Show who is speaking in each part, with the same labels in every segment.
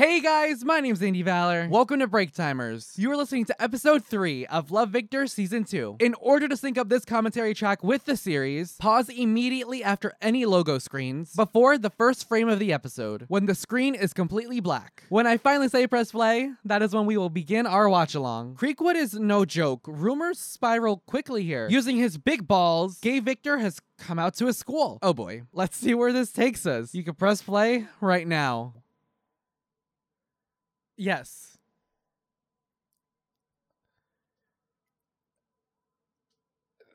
Speaker 1: Hey guys, my name's Andy Valor. Welcome to Break Timers. You are listening to episode 3 of Love Victor Season 2. In order to sync up this commentary track with the series, pause immediately after any logo screens before the first frame of the episode, when the screen is completely black. When I finally say press play, that is when we will begin our watch along. Creekwood is no joke. Rumors spiral quickly here. Using his big balls, Gay Victor has come out to his school. Oh boy. Let's see where this takes us. You can press play right now. Yes.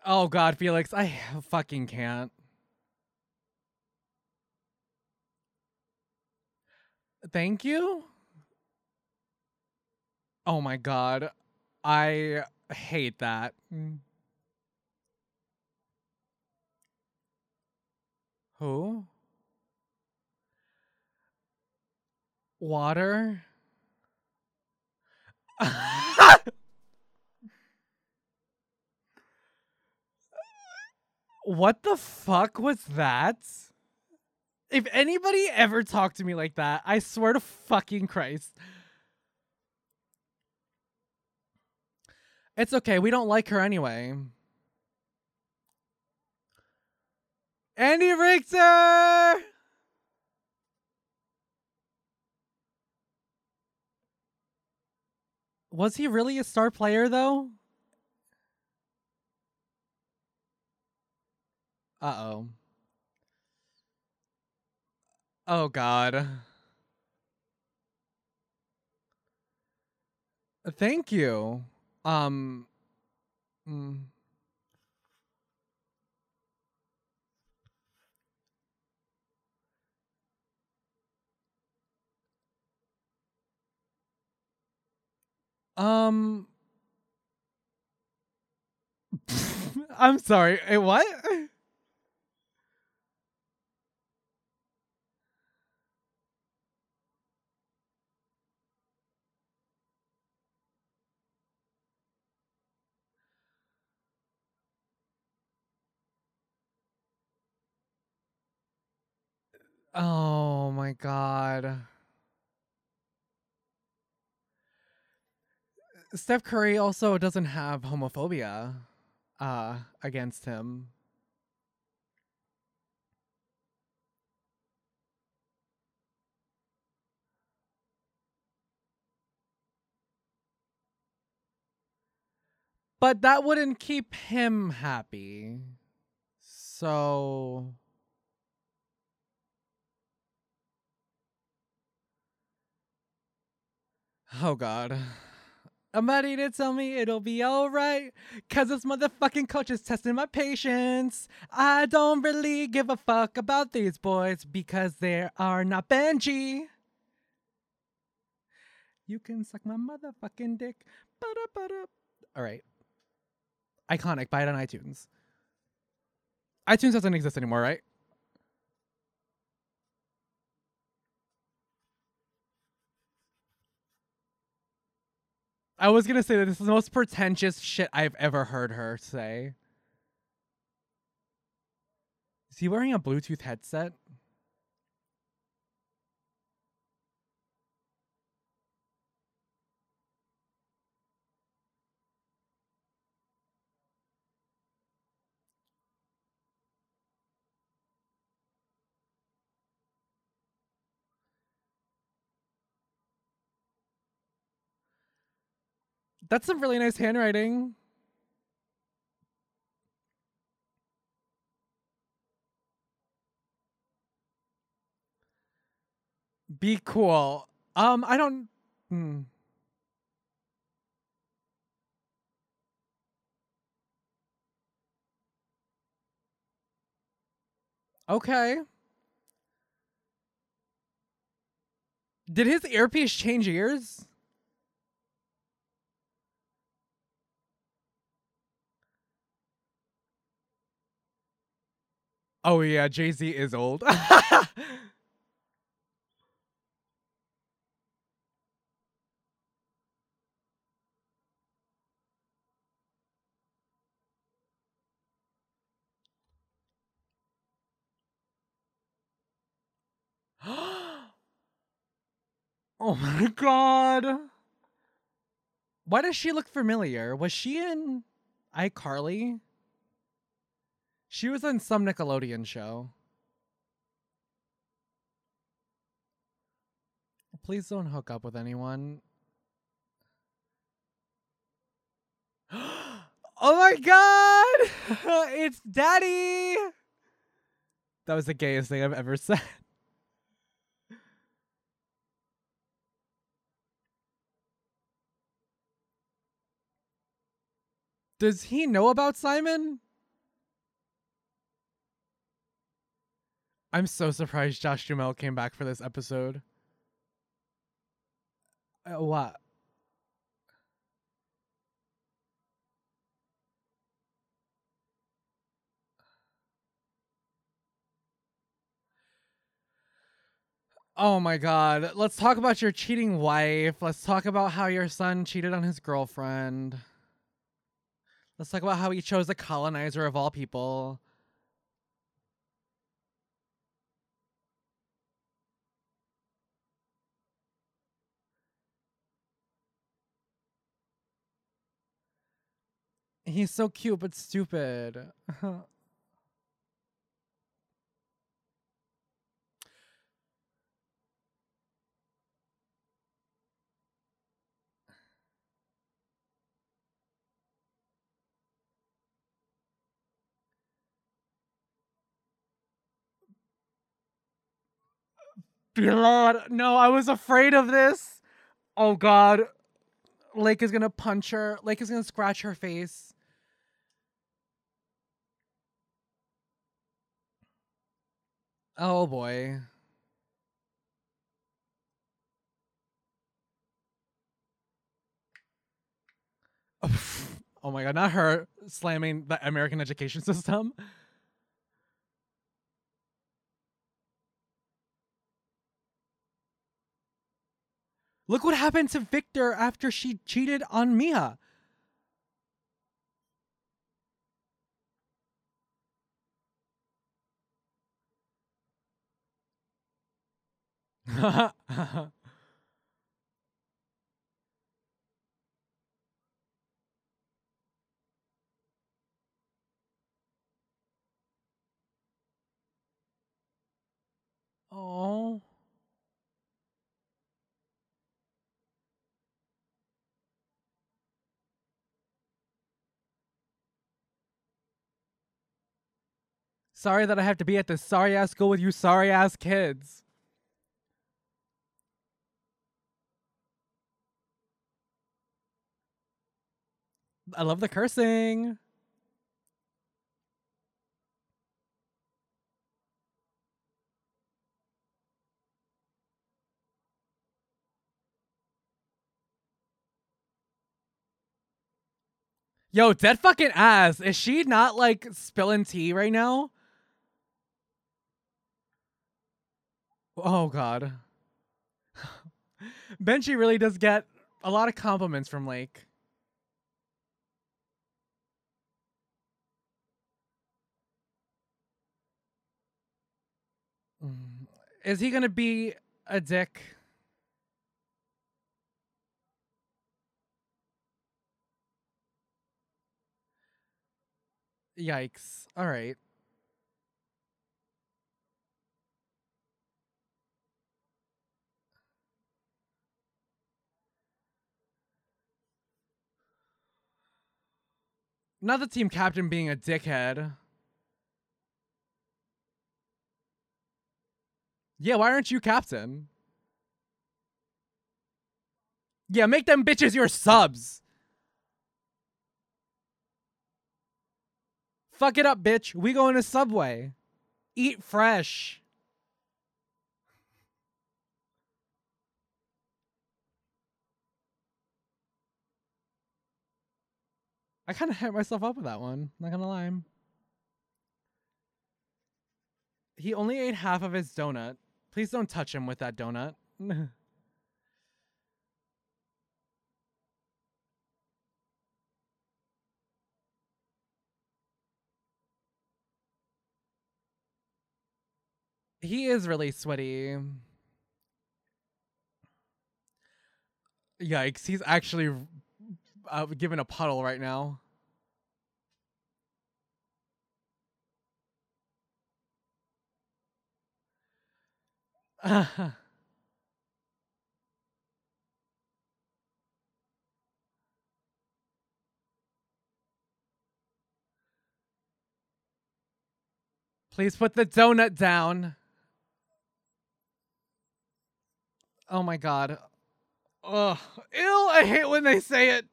Speaker 1: Oh God, Felix, I fucking can't. Thank you? Oh my God. I hate that. Mm. Who? Water? what the fuck was that? If anybody ever talked to me like that, I swear to fucking Christ. It's okay, we don't like her anyway. Andy Richter! Was he really a star player though? Uh-oh. Oh god. Thank you. Um mm. Um I'm sorry. eh, what? Oh my god. Steph Curry also doesn't have homophobia uh against him. But that wouldn't keep him happy. So Oh god. I'm ready to tell me it'll be alright. Cause this motherfucking coach is testing my patience. I don't really give a fuck about these boys because they are not Benji. You can suck my motherfucking dick. Alright. Iconic. Buy it on iTunes. iTunes doesn't exist anymore, right? I was gonna say that this is the most pretentious shit I've ever heard her say. Is he wearing a Bluetooth headset? That's some really nice handwriting. Be cool. Um, I don't. Hmm. Okay. Did his earpiece change ears? Oh yeah, Jay Z is old. Oh my god. Why does she look familiar? Was she in iCarly? She was on some Nickelodeon show. Please don't hook up with anyone. oh my god! it's Daddy! That was the gayest thing I've ever said. Does he know about Simon? I'm so surprised Josh Duhamel came back for this episode. Uh, what? Oh my god. Let's talk about your cheating wife. Let's talk about how your son cheated on his girlfriend. Let's talk about how he chose a colonizer of all people. He's so cute but stupid. Lord, no, I was afraid of this. Oh God, Lake is gonna punch her. Lake is gonna scratch her face. Oh boy. Oh my god, not her slamming the American education system. Look what happened to Victor after she cheated on Mia. oh. Sorry that I have to be at this sorry ass school with you sorry ass kids. I love the cursing. Yo, dead fucking ass. Is she not like spilling tea right now? Oh god. Benji really does get a lot of compliments from Lake. Is he gonna be a dick? Yikes. All right. Not the team captain being a dickhead. Yeah, why aren't you captain? Yeah, make them bitches your subs. Fuck it up, bitch. We go in a Subway. Eat fresh. I kind of hit myself up with that one. Not gonna lie. He only ate half of his donut. Please don't touch him with that donut. he is really sweaty. Yikes, he's actually uh, given a puddle right now. Please put the donut down. Oh my god. Ugh. Ew, I hate when they say it.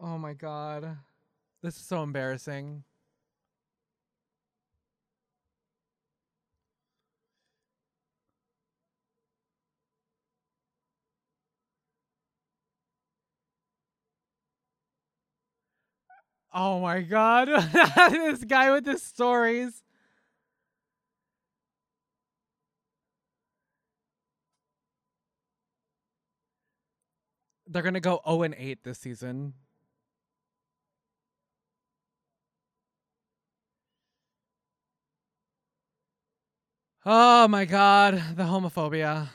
Speaker 1: Oh my god. This is so embarrassing. Oh my god. this guy with the stories. They're going to go 0 and 8 this season. Oh my god, the homophobia.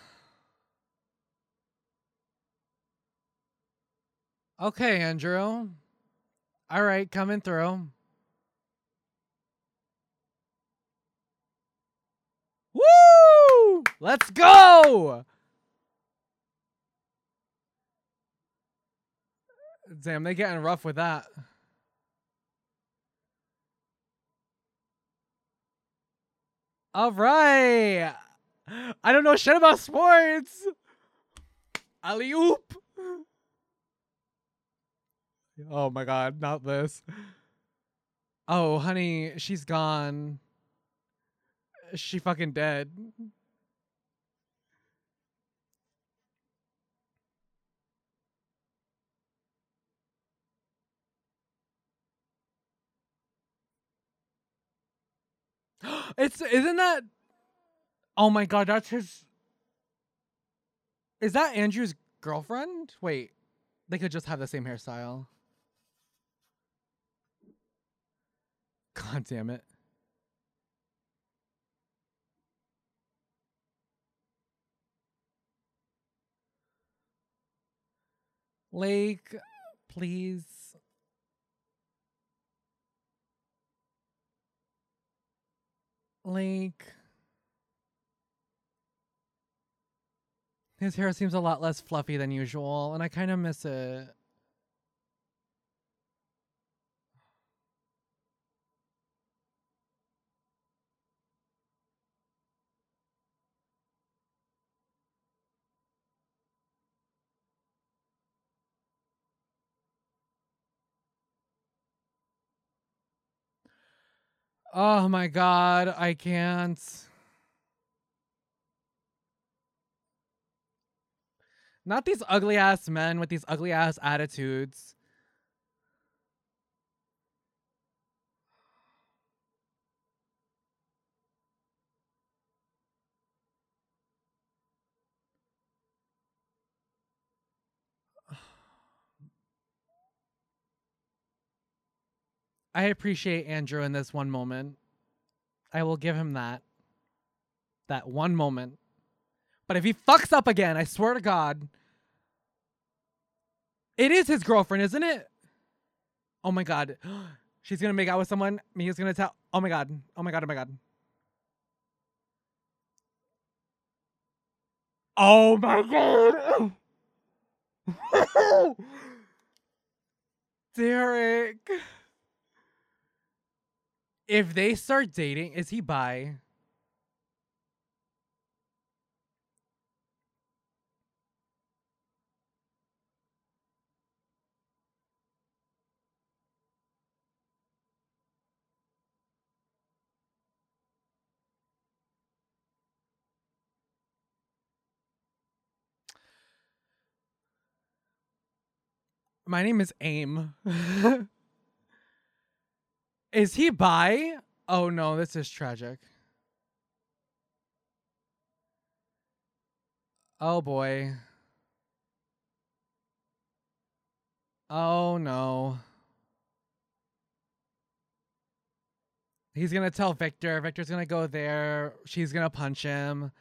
Speaker 1: Okay, Andrew. All right, coming through. Woo! Let's go! Damn, they getting rough with that. All right. I don't know shit about sports. Alley oop. Oh my god, not this. Oh, honey, she's gone. She fucking dead. it's isn't that Oh my god, that's his Is that Andrew's girlfriend? Wait. They could just have the same hairstyle. God damn it. Lake, please. Lake. His hair seems a lot less fluffy than usual, and I kind of miss it. Oh my god, I can't. Not these ugly ass men with these ugly ass attitudes. I appreciate Andrew in this one moment. I will give him that. That one moment. But if he fucks up again, I swear to God. It is his girlfriend, isn't it? Oh my God. She's going to make out with someone. Mia's going to tell. Oh my God. Oh my God. Oh my God. Oh my God. Derek if they start dating, is he bi? My name is Aim. Is he bi? Oh no, this is tragic. Oh boy. Oh no. He's gonna tell Victor. Victor's gonna go there. She's gonna punch him.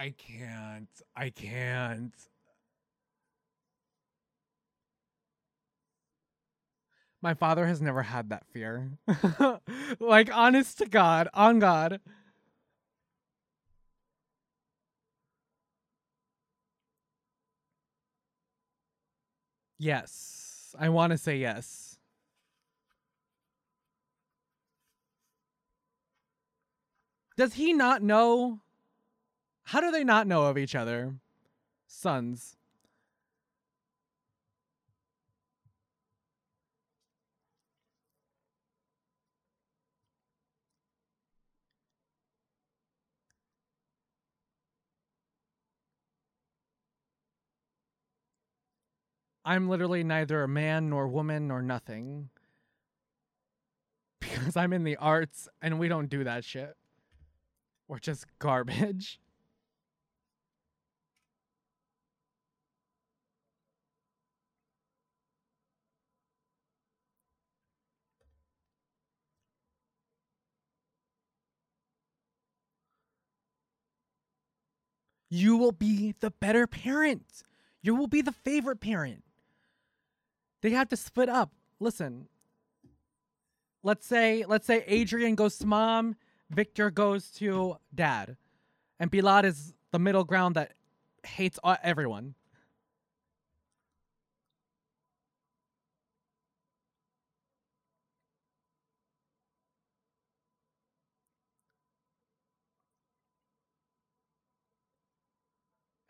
Speaker 1: I can't. I can't. My father has never had that fear. like, honest to God, on God. Yes. I want to say yes. Does he not know? How do they not know of each other? Sons. I'm literally neither a man nor woman nor nothing. Because I'm in the arts and we don't do that shit. We're just garbage. You will be the better parent. You will be the favorite parent. They have to split up. Listen. Let's say let's say Adrian goes to mom, Victor goes to dad, and Pilar is the middle ground that hates everyone.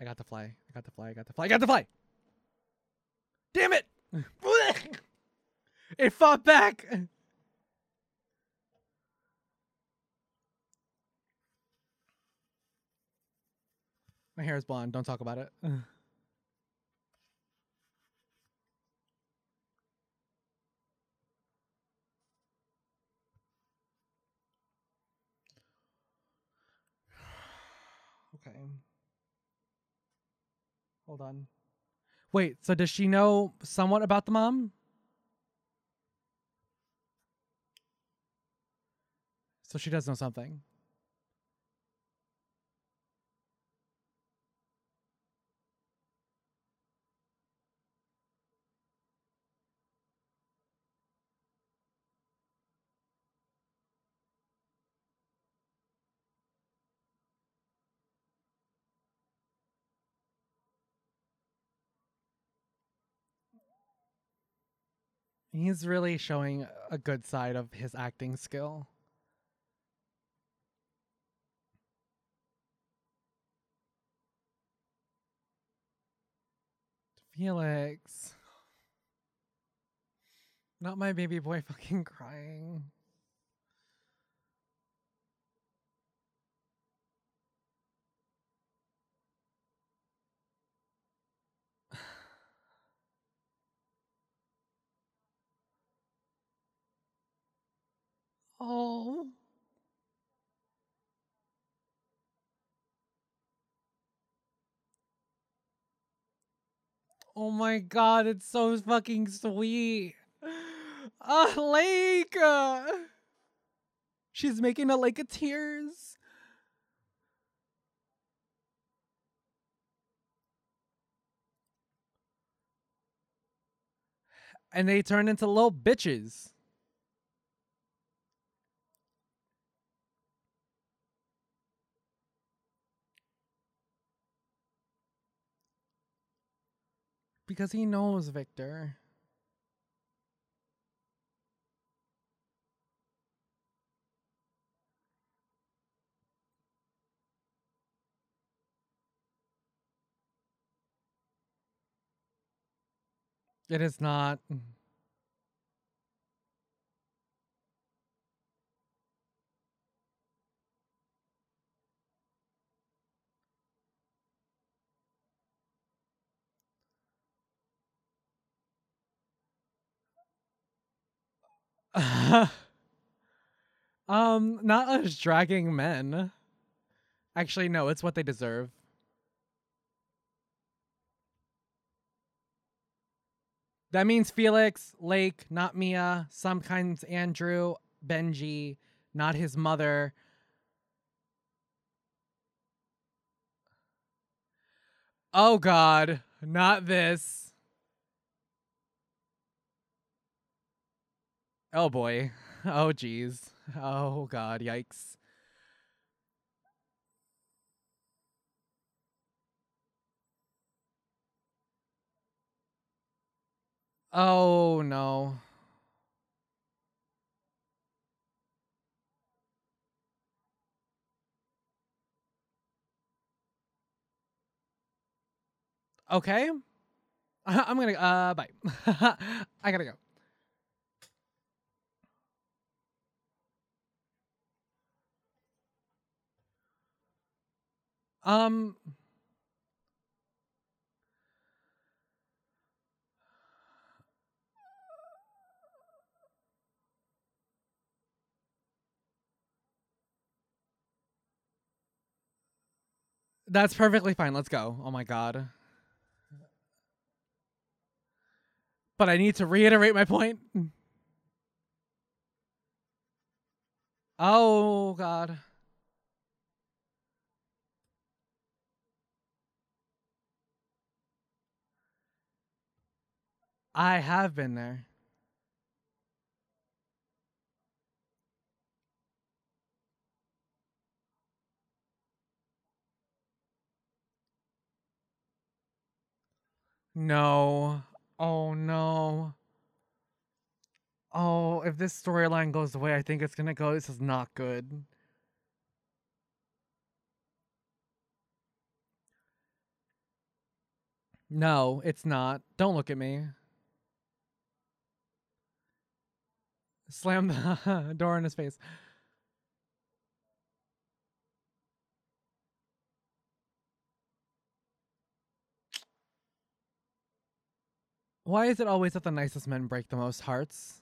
Speaker 1: I got to fly. I got to fly. I got to fly. I got to fly. Damn it! it fought back. My hair is blonde. Don't talk about it. okay. Hold on. Wait, so does she know somewhat about the mom? So she does know something. He's really showing a good side of his acting skill. Felix. Not my baby boy fucking crying. Oh. Oh my god, it's so fucking sweet. A lake. She's making a lake of tears. And they turn into little bitches. Because he knows Victor. It is not. um, not us dragging men. Actually, no, it's what they deserve. That means Felix, Lake, not Mia, sometimes Andrew, Benji, not his mother. Oh god, not this. Oh boy. Oh jeez. Oh god, yikes. Oh no. Okay. I'm gonna uh bye. I gotta go. Um That's perfectly fine. Let's go. Oh my god. But I need to reiterate my point. Oh god. I have been there. No. Oh no. Oh, if this storyline goes the way I think it's gonna go, this is not good. No, it's not. Don't look at me. Slam the door in his face. Why is it always that the nicest men break the most hearts?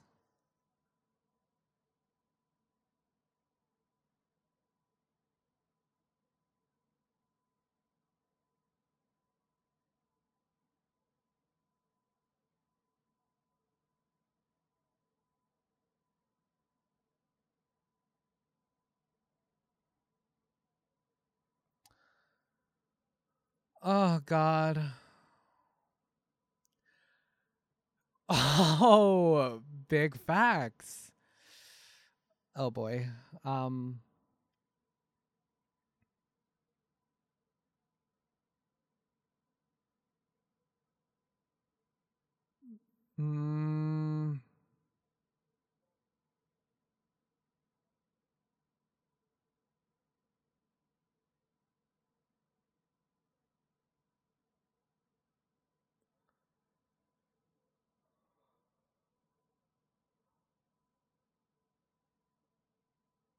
Speaker 1: Oh God. Oh, big facts. Oh boy. Um mm,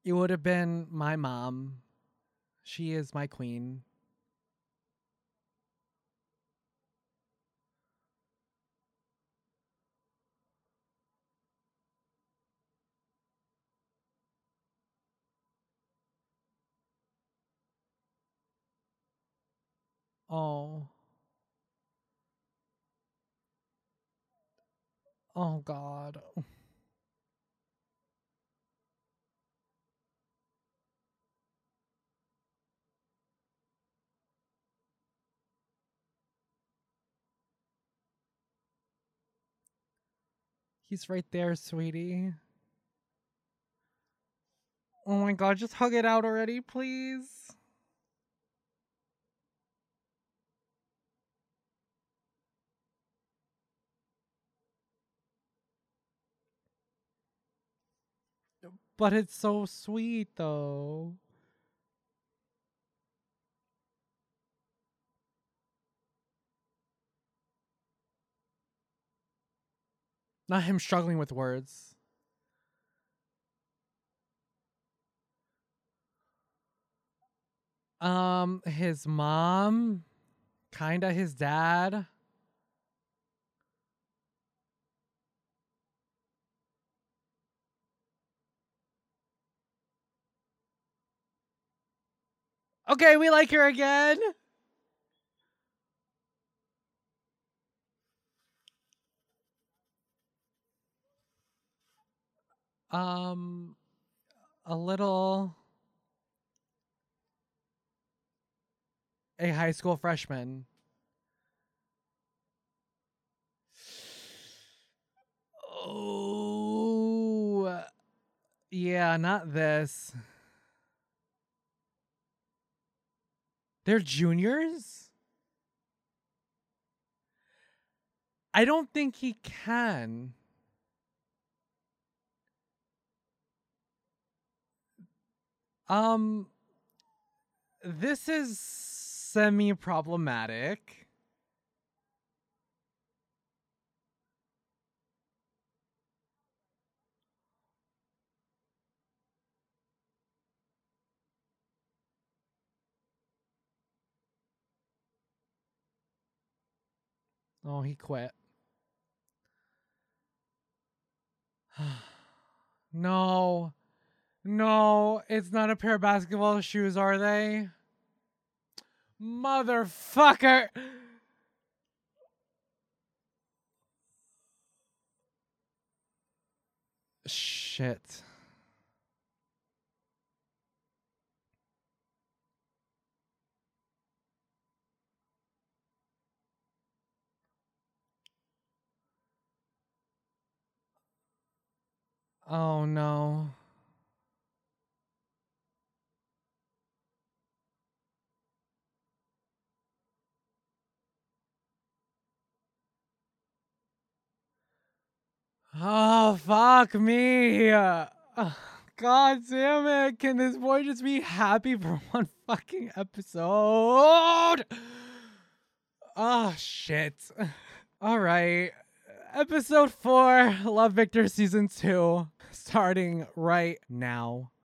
Speaker 1: it would have been my mom. She is my queen. Oh. Oh God. He's right there, sweetie. Oh my god, just hug it out already, please. But it's so sweet though. Not him struggling with words. Um, his mom, kinda his dad. Okay, we like her again. Um, a little. A high school freshman. Oh, yeah, not this. They're juniors? I don't think he can. Um, this is semi problematic. Oh, he quit. no. No, it's not a pair of basketball shoes, are they? Motherfucker. Shit. Oh no. Oh, fuck me. God damn it. Can this boy just be happy for one fucking episode? Oh, shit. All right. Episode 4, Love Victor Season 2, starting right now.